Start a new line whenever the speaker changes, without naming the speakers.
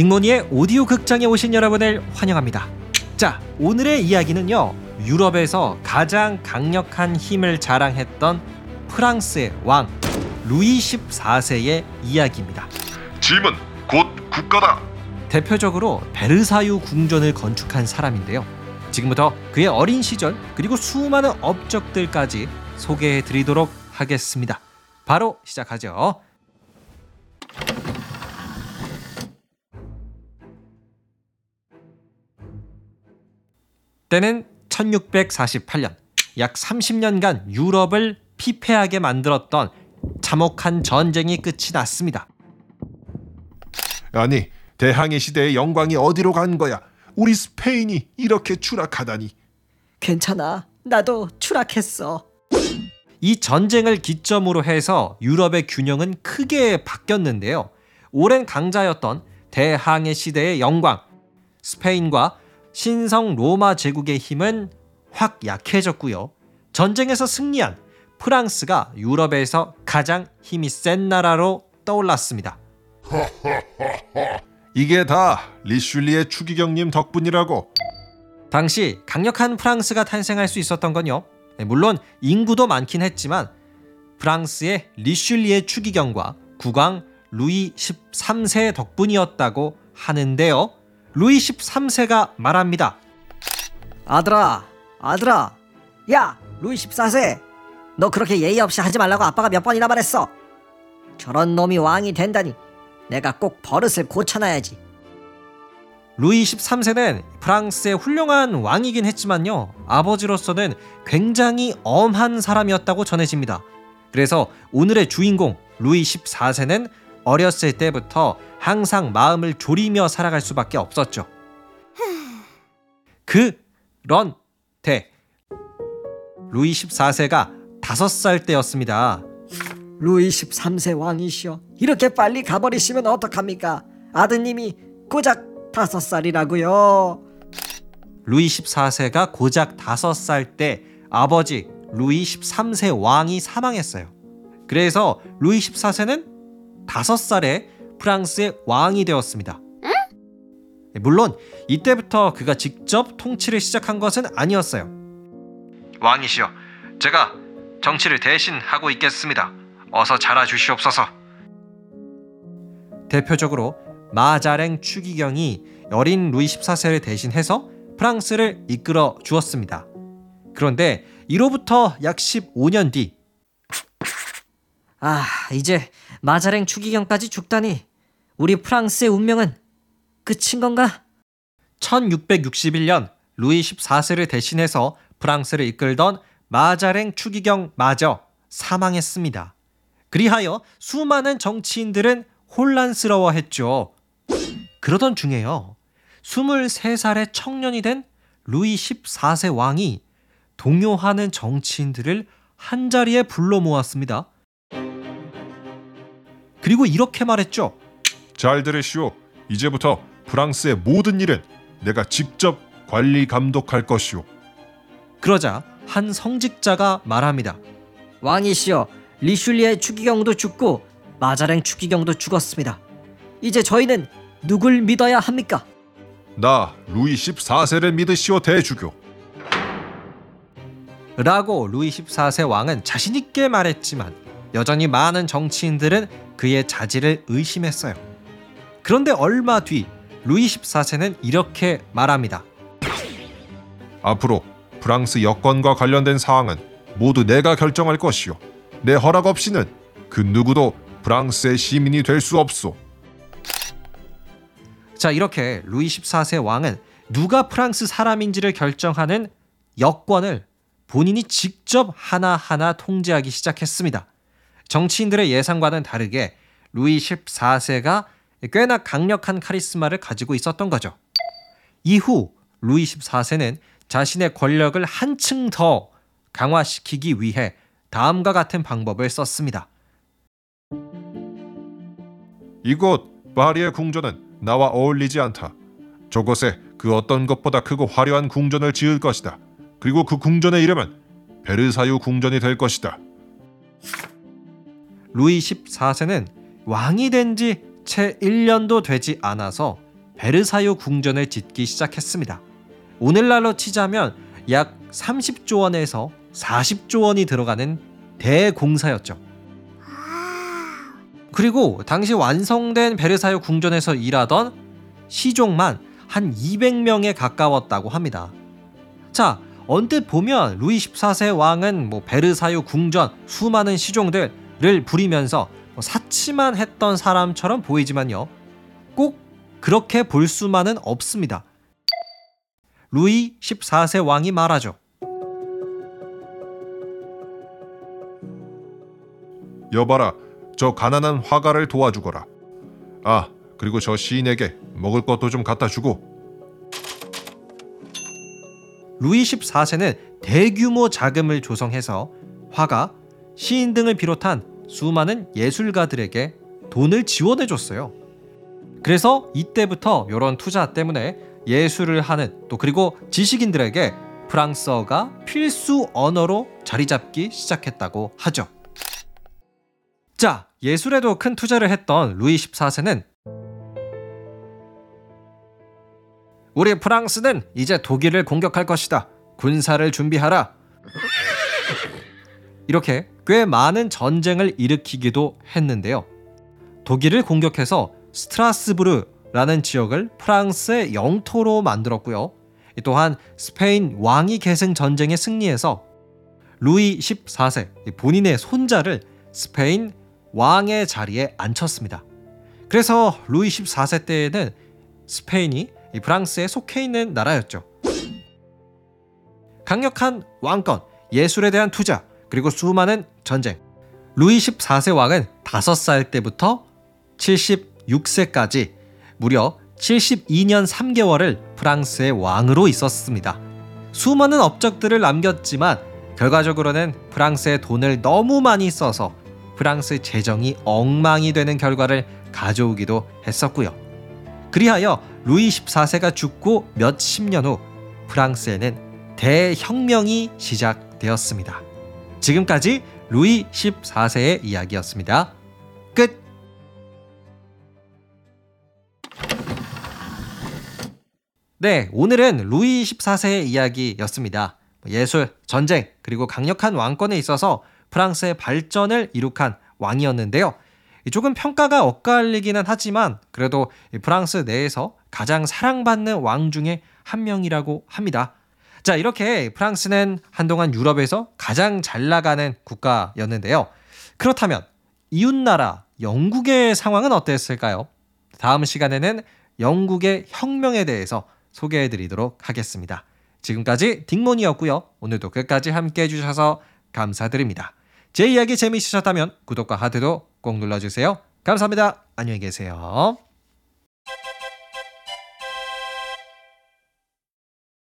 딩모니의 오디오 극장에 오신 여러분을 환영합니다. 자, 오늘의 이야기는요. 유럽에서 가장 강력한 힘을 자랑했던 프랑스의 왕 루이 14세의 이야기입니다.
짐은 곧 국가다.
대표적으로 베르사유 궁전을 건축한 사람인데요. 지금부터 그의 어린 시절 그리고 수많은 업적들까지 소개해 드리도록 하겠습니다. 바로 시작하죠. 때는 1648년 약 30년간 유럽을 피폐하게 만들었던 참혹한 전쟁이 끝이 났습니다.
아니 대항해 시대의 영광이 어디로 간 거야? 우리 스페인이 이렇게 추락하다니.
괜찮아. 나도 추락했어.
이 전쟁을 기점으로 해서 유럽의 균형은 크게 바뀌었는데요. 오랜 강자였던 대항해 시대의 영광, 스페인과 신성 로마 제국의 힘은 확 약해졌고요. 전쟁에서 승리한 프랑스가 유럽에서 가장 힘이 센 나라로 떠올랐습니다.
이게 다 리슐리의 추기경님 덕분이라고.
당시 강력한 프랑스가 탄생할 수 있었던 건요. 네, 물론 인구도 많긴 했지만 프랑스의 리슐리의 추기경과 국왕 루이 13세 덕분이었다고 하는데요. 루이 13세가 말합니다.
아들아, 아들아. 야, 루이 14세. 너 그렇게 예의 없이 하지 말라고 아빠가 몇 번이나 말했어. 저런 놈이 왕이 된다니. 내가 꼭 버릇을 고쳐놔야지.
루이 13세는 프랑스의 훌륭한 왕이긴 했지만요. 아버지로서는 굉장히 엄한 사람이었다고 전해집니다. 그래서 오늘의 주인공 루이 14세는 어렸을 때부터 항상 마음을 졸이며 살아갈 수밖에 없었죠. 그런데 루이 14세가 5살 때였습니다.
루이 13세 왕이시여. 이렇게 빨리 가버리시면 어떡합니까? 아드님이 고작 다섯 살이라고요.
루이 14세가 고작 5살 때 아버지 루이 13세 왕이 사망했어요. 그래서 루이 14세는 5살에 프랑스의 왕이 되었습니다. 물론 이때부터 그가 직접 통치를 시작한 것은 아니었어요. 왕이시여, 제가 정치를 대신 하고 있겠습니다. 어서 자라 주시옵소서. 대표적으로 마자랭 추기경이 어린 루이 14세를 대신해서 프랑스를 이끌어 주었습니다. 그런데 이로부터 약 15년 뒤
아, 이제 마자랭 추기경까지 죽다니. 우리 프랑스의 운명은 끝인 건가?
1661년 루이 14세를 대신해서 프랑스를 이끌던 마자랭 추기경 마저 사망했습니다. 그리하여 수많은 정치인들은 혼란스러워했죠. 그러던 중에요. 23살의 청년이 된 루이 14세 왕이 동요하는 정치인들을 한자리에 불러 모았습니다. 그리고 이렇게 말했죠.
잘 들으시오. 이제부터 프랑스의 모든 일은 내가 직접 관리 감독할 것이오.
그러자 한 성직자가 말합니다.
왕이시여, 리슐리의 추기경도 죽고 마자랭 추기경도 죽었습니다. 이제 저희는 누굴 믿어야 합니까?
나 루이 14세를 믿으시오 대주교.
라고 루이 14세 왕은 자신있게 말했지만 여전히 많은 정치인들은 그의 자질을 의심했어요. 그런데 얼마 뒤 루이 14세는 이렇게 말합니다.
앞으로 프랑스 여건과 관련된 사항은 모두 내가 결정할 것이오. 내 허락 없이는 그 누구도 프랑스의 시민이 될 수 없소.
자, 이렇게 루이 14세 왕은 누가 프랑스 사람인지를 결정하는 여권을 본인이 직접 하나하나 통제하기 시작했습니다. 정치인들의 예상과는 다르게 루이 14세가 꽤나 강력한 카리스마를 가지고 있었던 거죠. 이후 루이 14세는 자신의 권력을 한층 더 강화시키기 위해 다음과 같은 방법을 썼습니다.
이곳 파리의 궁전은 나와 어울리지 않다. 저곳에 그 어떤 것보다 크고 화려한 궁전을 지을 것이다. 그리고 그 궁전의 이름은 베르사유 궁전이 될 것이다.
루이 14세는 왕이 된 지 채 1년도 되지 않아서 베르사유 궁전을 짓기 시작했습니다. 오늘날로 치자면 약 30조 원에서 40조 원이 들어가는 대공사였죠. 그리고 당시 완성된 베르사유 궁전에서 일하던 시종만 한 200명에 가까웠다고 합니다. 자, 언뜻 보면 루이 14세 왕은 뭐 베르사유 궁전 수많은 시종들 을 부리면서 뭐 사치만 했던 사람처럼 보이지만요. 꼭 그렇게 볼 수만은 없습니다. 루이 14세 왕이 말하죠.
여봐라, 저 가난한 화가를 도와주거라. 아, 그리고 저 시인에게 먹을 것도 좀 갖다 주고.
루이 14세는 대규모 자금을 조성해서 화가, 시인 등을 비롯한 수많은 예술가들에게 돈을 지원해 줬어요. 그래서 이때부터 이런 투자 때문에 예술을 하는 또 그리고 지식인들에게 프랑스어가 필수 언어로 자리 잡기 시작했다고 하죠. 자, 예술에도 큰 투자를 했던 루이 14세는 우리 프랑스는 이제 독일을 공격할 것이다. 군사를 준비하라. 이렇게 꽤 많은 전쟁을 일으키기도 했는데요. 독일을 공격해서 스트라스부르라는 지역을 프랑스의 영토로 만들었고요. 또한 스페인 왕위 계승 전쟁에 승리해서 루이 14세 본인의 손자를 스페인 왕의 자리에 앉혔습니다. 그래서 루이 14세 때에는 스페인이 프랑스에 속해 있는 나라였죠. 강력한 왕권, 예술에 대한 투자, 그리고 수많은 전쟁. 루이 14세 왕은 5살 때부터 76세까지 무려 72년 3개월을 프랑스의 왕으로 있었습니다. 수많은 업적들을 남겼지만 결과적으로는 프랑스의 돈을 너무 많이 써서 프랑스 재정이 엉망이 되는 결과를 가져오기도 했었고요. 그리하여 루이 14세가 죽고 몇십 년 후 프랑스에는 대혁명이 시작되었습니다. 지금까지 루이 14세의 이야기였습니다. 끝! 네, 오늘은 루이 14세의 이야기였습니다. 예술, 전쟁, 그리고 강력한 왕권에 있어서 프랑스의 발전을 이룩한 왕이었는데요. 조금 평가가 엇갈리기는 하지만 그래도 프랑스 내에서 가장 사랑받는 왕 중에 한 명이라고 합니다. 자, 이렇게 프랑스는 한동안 유럽에서 가장 잘 나가는 국가였는데요. 그렇다면 이웃나라 영국의 상황은 어땠을까요? 다음 시간에는 영국의 혁명에 대해서 소개해 드리도록 하겠습니다. 지금까지 딩몬이었고요. 오늘도 끝까지 함께 해주셔서 감사드립니다. 제 이야기 재미있으셨다면 구독과 하트도 꼭 눌러주세요. 감사합니다. 안녕히 계세요.